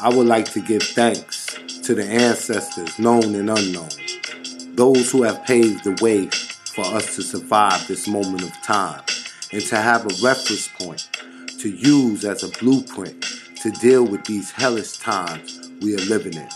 I would like to give thanks to the ancestors, known and unknown, those who have paved the way for us to survive this moment of time and to have a reference point to use as a blueprint to deal with these hellish times we are living in.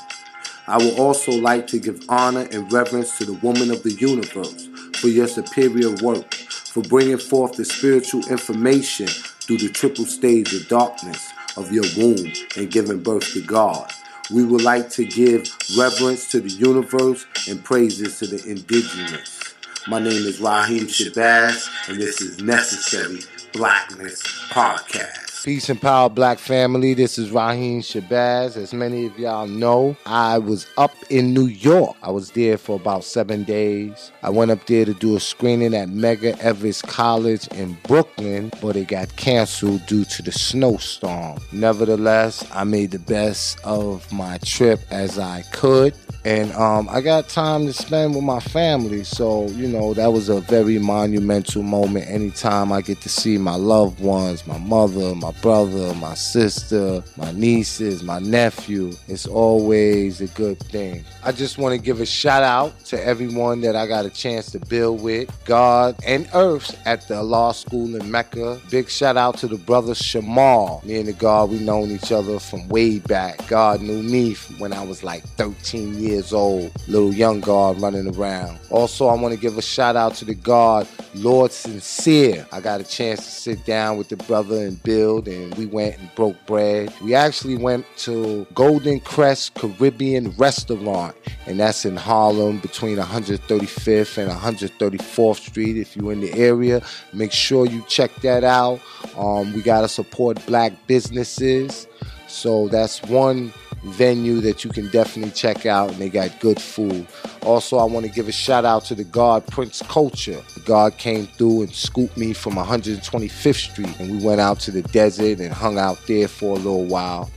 I would also like to give honor and reverence to the woman of the universe for your superior work, for bringing forth the spiritual information through the triple stage of darkness of your womb and giving birth to God. We would like to give reverence to the universe and praises to the indigenous. My name is Raheem Shabazz, and this is Necessary Blackness Podcast. Peace and power, black family. This is Raheem Shabazz. As many of y'all know, I was up in New York. I was there for about seven days. I went up there to do a screening at Medgar Evers College in Brooklyn, but it got canceled due to the snowstorm. Nevertheless, I made the best of my trip as I could. And um, I got time to spend with my family. So, you know, that was a very monumental moment anytime I get to see my loved ones, my mother, my brother, my sister, my nieces, my nephew. It's always a good thing. I just want to give a shout out to everyone that I got a chance to build with, God and Earths at the law school in Mecca. Big shout out to the brother Shamal. Me and the God, we known each other from way back. God knew me when I was like 13 years old, little young guard running around. Also, I want to give a shout out to the guard, Lord Sincere. I got a chance to sit down with the brother and build, and we went and broke bread. We actually went to Golden Krust Caribbean Restaurant, and that's in Harlem between 135th and 134th Street. If you're in the area, make sure you check that out. Um, we got to support black businesses. So that's one venue that you can definitely check out, and they got good food. Also, I want to give a shout out to the guard Prince Culture. The guard came through and scooped me from 125th Street, and we went out to the desert and hung out there for a little while.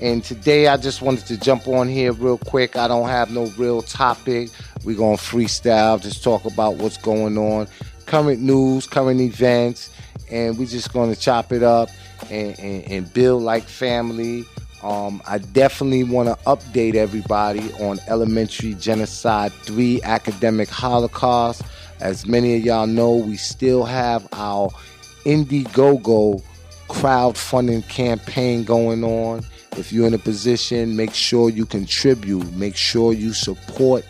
And today I just wanted to jump on here real quick. I don't have no real topic. We're going to freestyle, just talk about what's going on, current news, current events, and we're just going to chop it up and, and, and build like family um, I definitely want to update everybody on Elementary Genocide 3 Academic Holocaust. As many of y'all know, we still have our Indiegogo crowdfunding campaign going on. If you're in a position, make sure you contribute, make sure you support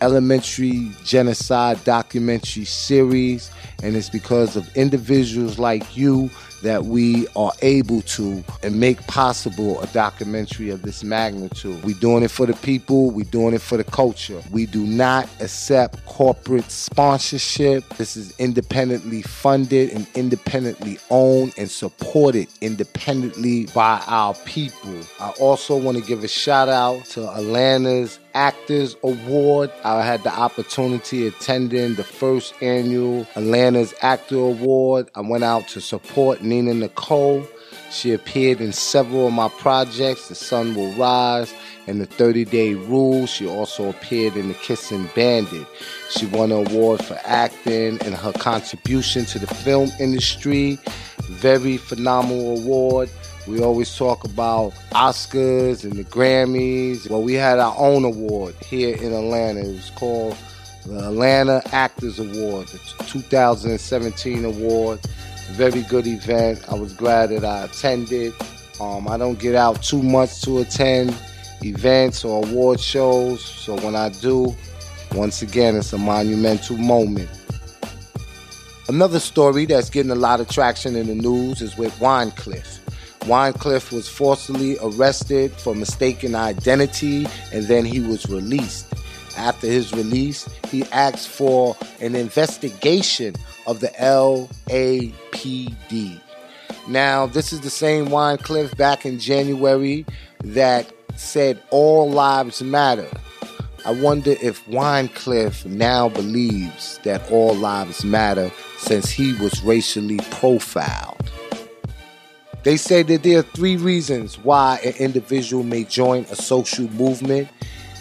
Elementary Genocide documentary series. And it's because of individuals like you that we are able to and make possible a documentary of this magnitude. We're doing it for the people, we're doing it for the culture. We do not accept corporate sponsorship. This is independently funded and independently owned and supported independently by our people. I also want to give a shout out to Atlanta's Actors Award. I had the opportunity attending the first annual Atlanta's Actor Award. I went out to support Nina Nicole. She appeared in several of my projects, The Sun Will Rise and The 30 Day Rule. She also appeared in The Kissing Bandit. She won an award for acting and her contribution to the film industry. Very phenomenal award. We always talk about Oscars and the Grammys. Well, we had our own award here in Atlanta. It was called the Atlanta Actors Award, the 2017 award. Very good event. I was glad that I attended. Um, I don't get out too much to attend events or award shows, so when I do, once again, it's a monumental moment. Another story that's getting a lot of traction in the news is with Wyclef. Wyclef was forcibly arrested for mistaken identity and then he was released. After his release, he asked for an investigation of the LAPD. Now, this is the same Wyclef back in January that said all lives matter. I wonder if Wyclef now believes that all lives matter since he was racially profiled. They say that there are three reasons why an individual may join a social movement.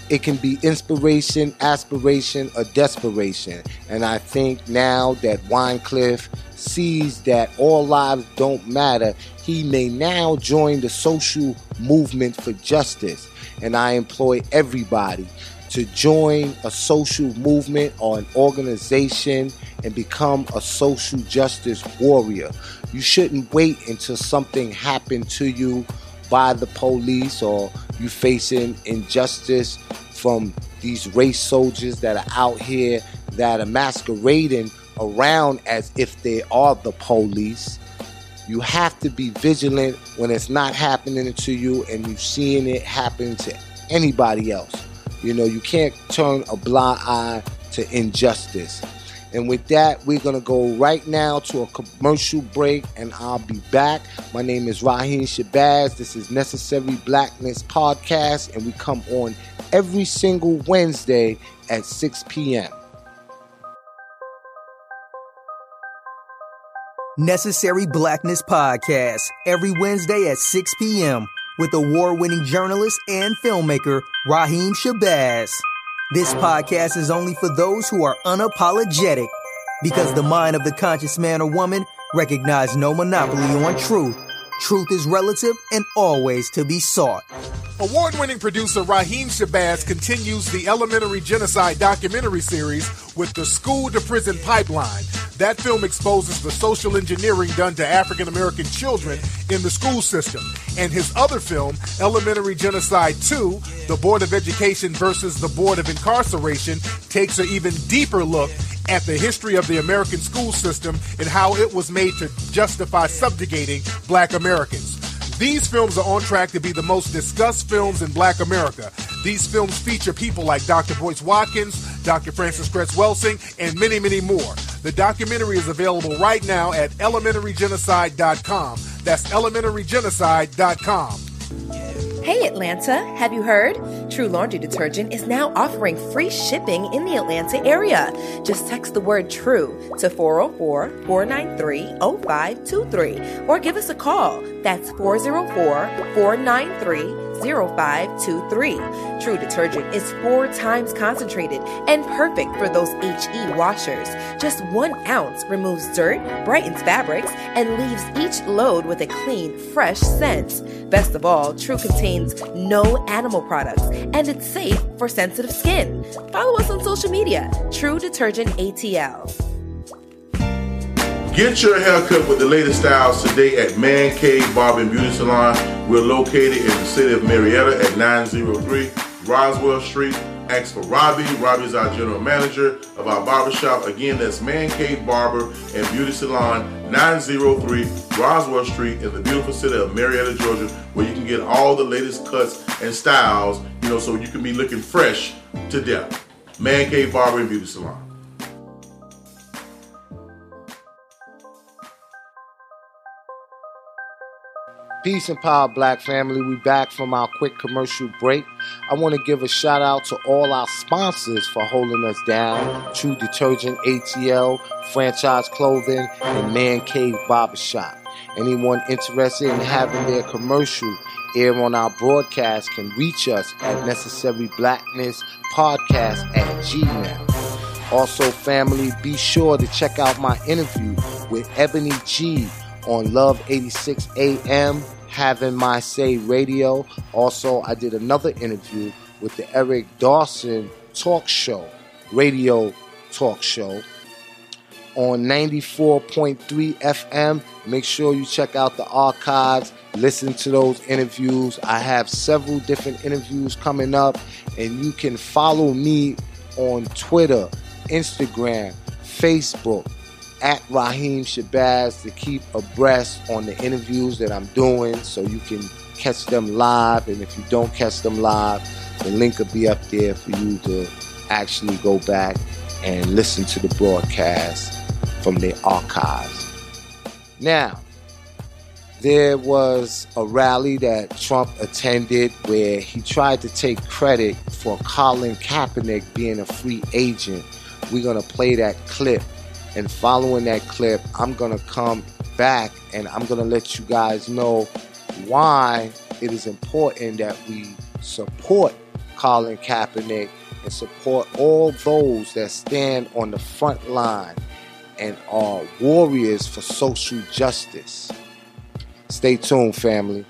It can be inspiration, aspiration, or desperation. And I think now that Wyclef sees that all lives don't matter, he may now join the social movement for justice. And I employ everybody to join a social movement or an organization and become a social justice warrior. You shouldn't wait until something happened to you by the police or you facing injustice from these race soldiers that are out here that are masquerading around as if they are the police. You have to be vigilant when it's not happening to you and you're seeing it happen to anybody else. You know, you can't turn a blind eye to injustice. And with that, we're going to go right now to a commercial break and I'll be back. My name is Raheem Shabazz. This is Necessary Blackness Podcast, and we come on every single Wednesday at 6 p.m. Necessary Blackness Podcast, every Wednesday at 6 p.m with award winning journalist and filmmaker Raheem Shabazz. This podcast is only for those who are unapologetic because the mind of the conscious man or woman recognize no monopoly on truth. Truth is relative and always to be sought. Award winning producer Raheem Shabazz continues the Elementary Genocide documentary series with the School to Prison Pipeline. That film exposes the social engineering done to African American children in the school system. And his other film, Elementary Genocide 2, The Board of Education versus the Board of Incarceration, takes an even deeper look at the history of the American school system and how it was made to justify subjugating black Americans. These films are on track to be the most discussed films in black America. These films feature people like Dr. Boyce Watkins, Dr. Frances Cress Welsing, and many, many more. The documentary is available right now at elementarygenocide.com. That's elementarygenocide.com. Hey Atlanta, have you heard? True Laundry Detergent is now offering free shipping in the Atlanta area. Just text the word TRUE to 404 493 0523 or give us a call. That's 404 493 0523. True detergent is four times concentrated and perfect for those HE washers. Just one ounce removes dirt, brightens fabrics, and leaves each load with a clean, fresh scent. Best of all, True contains no animal products and it's safe for sensitive skin. Follow us on social media, True Detergent ATL. Get your haircut with the latest styles today at Man Cave Barber and Beauty Salon. We're located in the city of Marietta at 903 Roswell Street. Ask for Robbie. Robbie is our general manager of our barbershop. Again, that's Man Cave Barber and Beauty Salon, 903 Roswell Street in the beautiful city of Marietta, Georgia, where you can get all the latest cuts and styles, you know, so you can be looking fresh to death. Man Cave Barber and Beauty Salon. Peace and power, black family. We back from our quick commercial break. I want to give a shout out to all our sponsors for holding us down. True Detergent, ATL, Franchise Clothing, and Man Cave Barbershop. Anyone interested in having their commercial air on our broadcast can reach us at Necessary Blackness Podcast at Gmail. Also, family, be sure to check out my interview with Ebony G on Love 86 AM, Having My Say Radio. Also, I did another interview with the Eric Dawson talk show, radio talk show on 94.3 FM. Make sure you check out the archives, listen to those interviews. I have several different interviews coming up, and you can follow me on Twitter, Instagram, Facebook, at Raheem Shabazz to keep abreast on the interviews that I'm doing so you can catch them live. And if you don't catch them live, the link will be up there for you to actually go back and listen to the broadcast from the archives. Now, there was a rally that Trump attended where he tried to take credit for Colin Kaepernick being a free agent. We're going to play that clip and following that clip, I'm going to come back and I'm going to let you guys know why it is important that we support Colin Kaepernick and support all those that stand on the front line and are warriors for social justice. Stay tuned, family.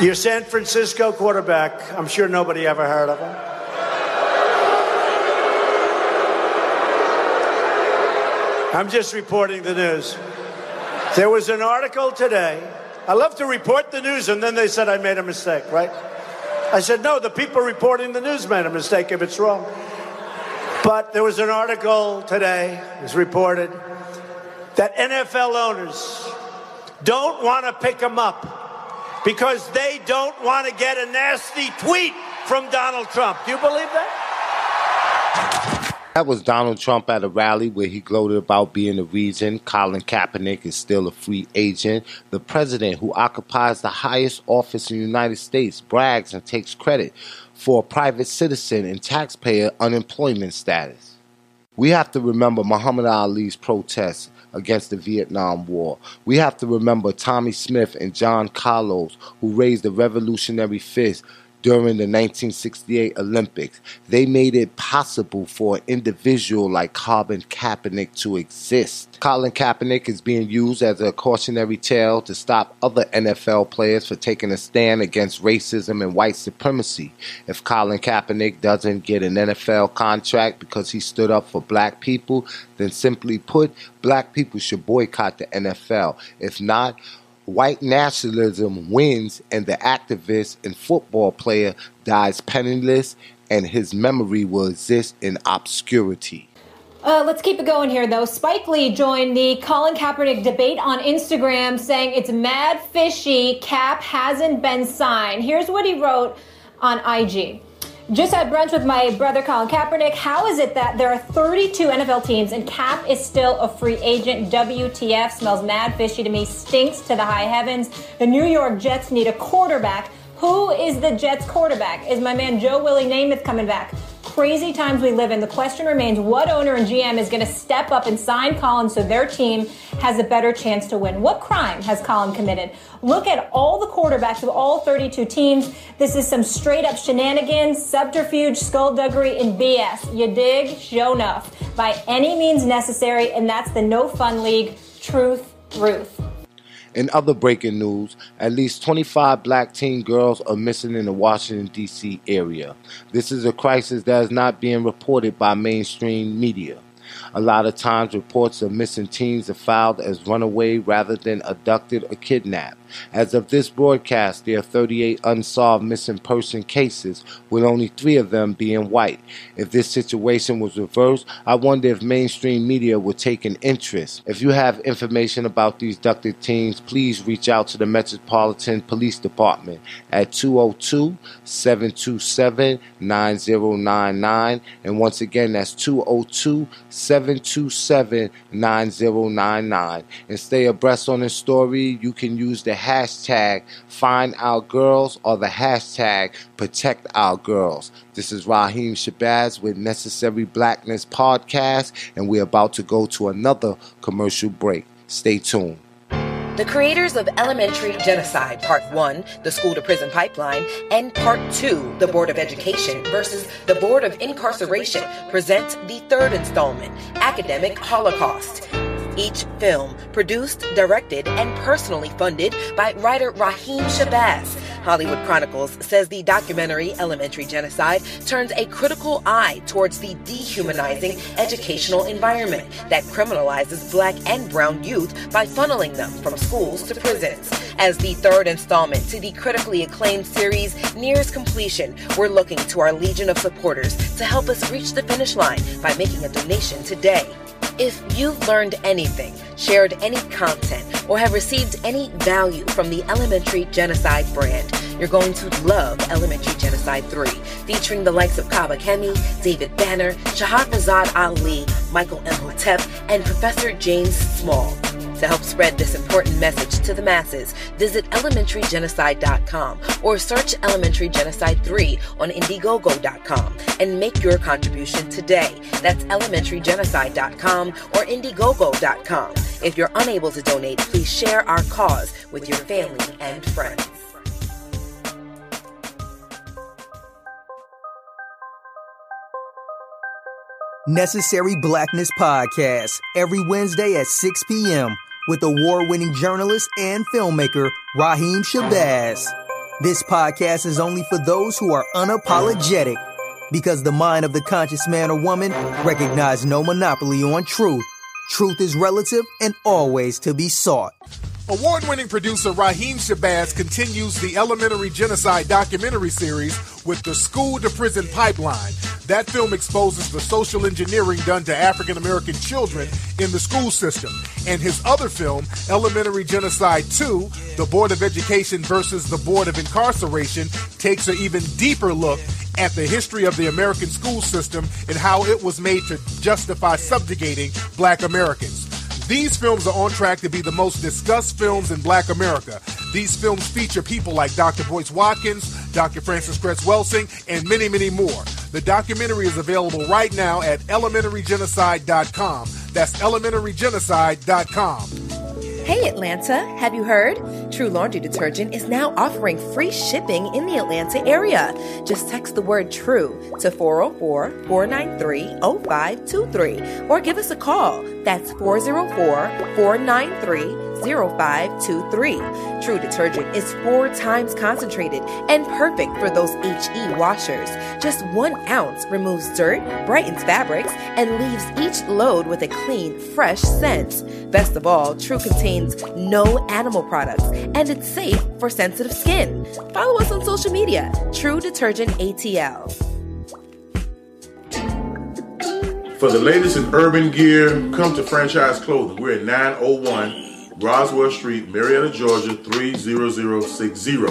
Your San Francisco quarterback, I'm sure nobody ever heard of him. I'm just reporting the news. There was an article today. I love to report the news, and then they said I made a mistake, right? I said, no, the people reporting the news made a mistake if it's wrong. But there was an article today, it was reported, that NFL owners don't want to pick them up because they don't want to get a nasty tweet from Donald Trump. Do you believe that? That was Donald Trump at a rally where he gloated about being the reason Colin Kaepernick is still a free agent. The president, who occupies the highest office in the United States, brags and takes credit for a private citizen and taxpayer unemployment status. We have to remember Muhammad Ali's protests against the Vietnam War. We have to remember Tommie Smith and John Carlos, who raised the revolutionary fist during the 1968 Olympics. They made it possible for an individual like Colin Kaepernick to exist. Colin Kaepernick is being used as a cautionary tale to stop other NFL players for taking a stand against racism and white supremacy. If Colin Kaepernick doesn't get an NFL contract because he stood up for black people, then simply put, black people should boycott the NFL. If not, white nationalism wins and the activist and football player dies penniless and his memory will exist in obscurity. Uh, let's keep it going here, though. Spike Lee joined the Colin Kaepernick debate on Instagram saying it's mad fishy, Cap hasn't been signed. Here's what he wrote on IG. Just had brunch with my brother Colin Kaepernick. How is it that there are 32 NFL teams and Cap is still a free agent? WTF smells mad fishy to me, stinks to the high heavens. The New York Jets need a quarterback. Who is the Jets quarterback? Is my man Joe Willie Namath coming back? Crazy times we live in, the question remains what owner and GM is going to step up and sign Colin so their team has a better chance to win? What crime has Colin committed? Look at all the quarterbacks of all 32 teams. This is some straight up shenanigans, subterfuge, skullduggery, and BS. You dig? Show enough. By any means necessary, and that's the No Fun League. Truth, Ruth. In other breaking news, at least 25 black teen girls are missing in the Washington, D.C. area. This is a crisis that is not being reported by mainstream media. A lot of times, reports of missing teens are filed as runaway rather than abducted or kidnapped. As of this broadcast, there are 38 unsolved missing person cases, with only three of them being white. If this situation was reversed, I wonder if mainstream media would take an interest. If you have information about these abducted teens, please reach out to the Metropolitan Police Department at 202 727 9099. And once again, that's 202 727 9099. And stay abreast on this story. You can use the hashtag find our girls or the hashtag protect our girls. This is Raheem Shabazz with Necessary Blackness Podcast, and we're about to go to another commercial break. Stay tuned. The creators of Elementary Genocide Part 1, The School to Prison Pipeline, and Part 2, The Board of Education versus the Board of Incarceration present the third installment, Academic Holocaust. Each film produced, directed, and personally funded by writer Raheem Shabazz. Hollywood Chronicles says the documentary Elementary Genocide turns a critical eye towards the dehumanizing educational environment that criminalizes black and brown youth by funneling them from schools to prisons. As the third installment to the critically acclaimed series nears completion, we're looking to our legion of supporters to help us reach the finish line by making a donation today. If you've learned anything, shared any content, or have received any value from the Elementary Genocide brand, you're going to love Elementary Genocide 3, featuring the likes of Kaba Kamene, David Banner, Shahrazad Ali, Michael Imhotep, and Professor James Small. To help spread this important message to the masses, visit elementarygenocide.com or search Elementary Genocide 3 on Indiegogo.com and make your contribution today. That's elementarygenocide.com or Indiegogo.com. If you're unable to donate, please share our cause with your family and friends. Necessary Blackness Podcast, every Wednesday at 6 p.m with award winning journalist and filmmaker Raheem Shabazz. This podcast is only for those who are unapologetic because the mind of the conscious man or woman recognize no monopoly on truth. Truth is relative and always to be sought. Award winning producer Raheem Shabazz continues the Elementary Genocide documentary series with the School to Prison Pipeline. That film exposes the social engineering done to African American children in the school system. And his other film, Elementary Genocide 2, The Board of Education versus the Board of Incarceration, takes an even deeper look at the history of the American school system and how it was made to justify subjugating black Americans. These films are on track to be the most discussed films in black America. These films feature people like Dr. Boyce Watkins, Dr. Frances Cress Welsing, and many, many more. The documentary is available right now at elementarygenocide.com. That's elementarygenocide.com. Hey Atlanta, have you heard? True Laundry Detergent is now offering free shipping in the Atlanta area. Just text the word TRUE to 404 493 0523 or give us a call. That's 404 493 0523. True detergent is four times concentrated and perfect for those HE washers. Just one ounce removes dirt, brightens fabrics, and leaves each load with a clean, fresh scent. Best of all, True contains no animal products and it's safe for sensitive skin. Follow us on social media, True Detergent ATL. For the latest in urban gear, come to Franchise Clothing. We're at 901 Roswell Street, Marietta, Georgia 30060.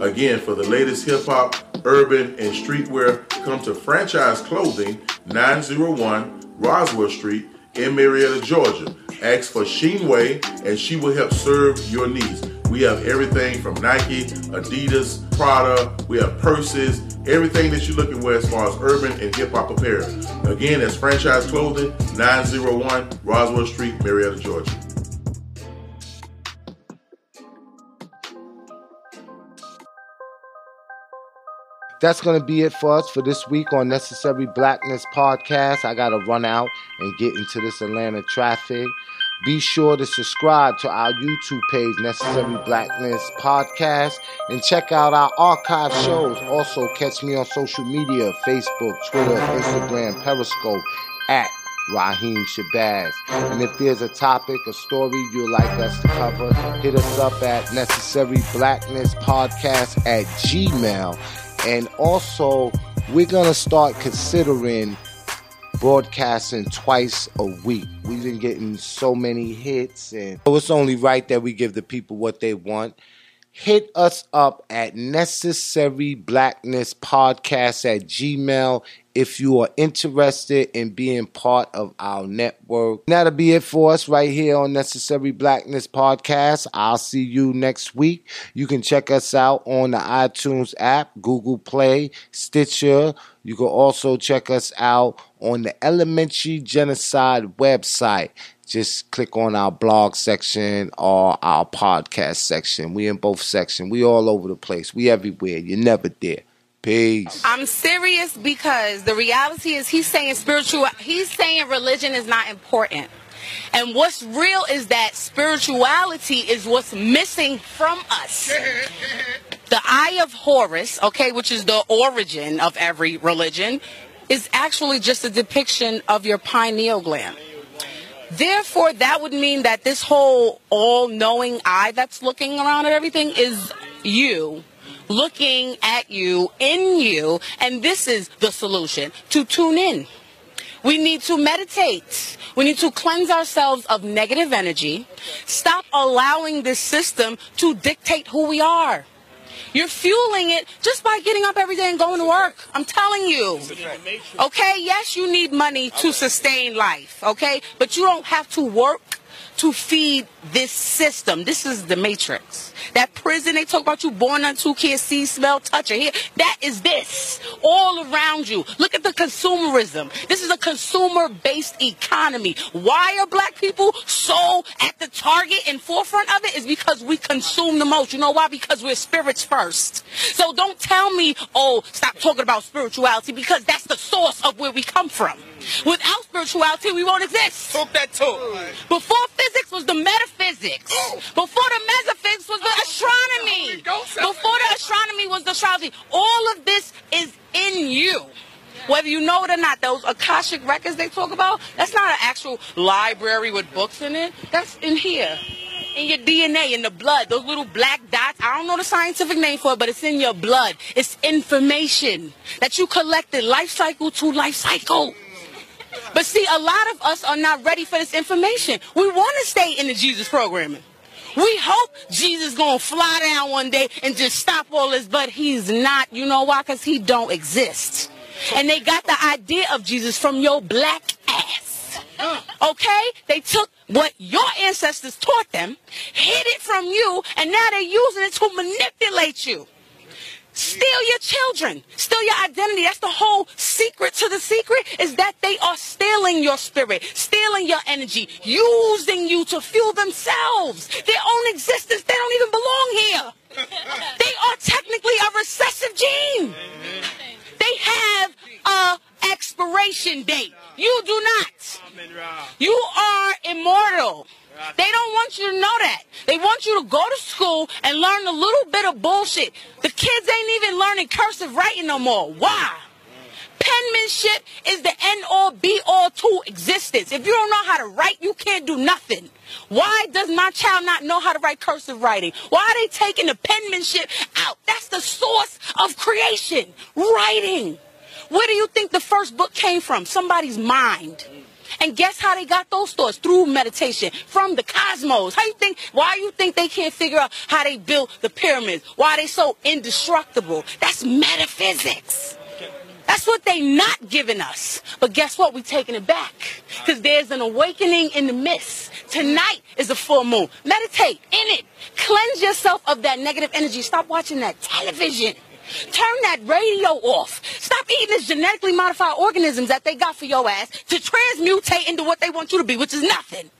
Again, for the latest hip hop, urban, and streetwear, come to Franchise Clothing 901 Roswell Street in Marietta, Georgia. Ask for Sheenway and she will help serve your needs. We have everything from Nike, Adidas, Prada, we have purses, everything that you're looking for as far as urban and hip hop apparel. Again, that's Franchise Clothing 901 Roswell Street, Marietta, Georgia. That's going to be it for us for this week on Necessary Blackness Podcast. I got to run out and get into this Atlanta traffic. Be sure to subscribe to our YouTube page, Necessary Blackness Podcast, and check out our archive shows. Also, catch me on social media Facebook, Twitter, Instagram, Periscope at Raheem Shabazz. And if there's a topic, a story you'd like us to cover, hit us up at Necessary Blackness Podcast at Gmail. And also, we're going to start considering broadcasting twice a week. We've been getting so many hits, and so it's only right that we give the people what they want. Hit us up at Necessary Blackness Podcast at Gmail if you are interested in being part of our network. That'll be it for us right here on Necessary Blackness Podcast. I'll see you next week. You can check us out on the iTunes app, Google Play, Stitcher. You can also check us out on the Elementary Genocide website. Just click on our blog section or our podcast section. We in both sections. We all over the place. We everywhere. You're never there. Peace. I'm serious because the reality is he's saying spiritual he's saying religion is not important. And what's real is that spirituality is what's missing from us. The eye of Horus, okay, which is the origin of every religion, is actually just a depiction of your pineal gland. Therefore, that would mean that this whole all knowing eye that's looking around at everything is you looking at you, in you, and this is the solution to tune in. We need to meditate. We need to cleanse ourselves of negative energy. Stop allowing this system to dictate who we are. You're fueling it just by getting up every day and going to work. I'm telling you. Okay, yes, you need money to sustain life, okay? But you don't have to work to feed this system. This is the matrix. That prison they talk about you born unto can't see, smell, touch, or hear. That is this all around you. Look at the consumerism. This is a consumer-based economy. Why are black people so at the target and forefront of it? Is because we consume the most. You know why? Because we're spirits first. So don't tell me, oh, stop talking about spirituality because that's the source of where we come from. Without spirituality, we won't exist. Talk that talk. Before physics was the metaphysics. Oh. Before the metaphysics was the oh. astronomy. Before the astronomy was the astrology. All of this is in you. Whether you know it or not, those Akashic records they talk about, that's not an actual library with books in it. That's in here. In your DNA, in the blood, those little black dots. I don't know the scientific name for it, but it's in your blood. It's information that you collected life cycle to life cycle. But see, a lot of us are not ready for this information. We want to stay in the Jesus programming. We hope Jesus gonna fly down one day and just stop all this, but he's not. You know why? Because he don't exist. And they got the idea of Jesus from your black ass. Okay? They took what your ancestors taught them, hid it from you, and now they're using it to manipulate you. Steal your children. Steal your identity. That's the whole secret to the secret is that they are stealing your spirit, stealing your energy, using you to fuel themselves, their own existence. They don't even belong here. They are technically a recessive gene. They have a expiration date. You do not. You are immortal. They don't want you to know that. They want you to go to school and learn a little bit of bullshit. The kids ain't even learning cursive writing no more. Why? Penmanship is the end all be all to existence. If you don't know how to write, you can't do nothing. Why does my child not know how to write cursive writing? Why are they taking the penmanship out? That's the source of creation. Writing. Where do you think the first book came from? Somebody's mind. And guess how they got those thoughts? Through meditation, from the cosmos. How you think, why you think they can't figure out how they built the pyramids? Why they so indestructible? That's metaphysics. That's what they not giving us. But guess what? We taking it back. Because there's an awakening in the mist. Tonight is a full moon. Meditate in it. Cleanse yourself of that negative energy. Stop watching that television. Turn that radio off. Stop eating this genetically modified organisms that they got for your ass to transmutate into what they want you to be, which is nothing.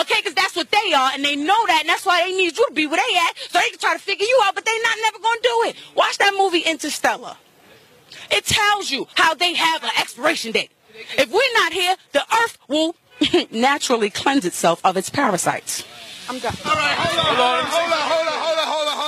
Okay, because that's what they are, and they know that, and that's why they need you to be where they at, so they can try to figure you out, but they not never gonna do it. Watch that movie Interstellar. It tells you how they have an expiration date. If we're not here, the earth will naturally cleanse itself of its parasites. I'm done. All right, hold on, hold on, hold on, hold on, hold on.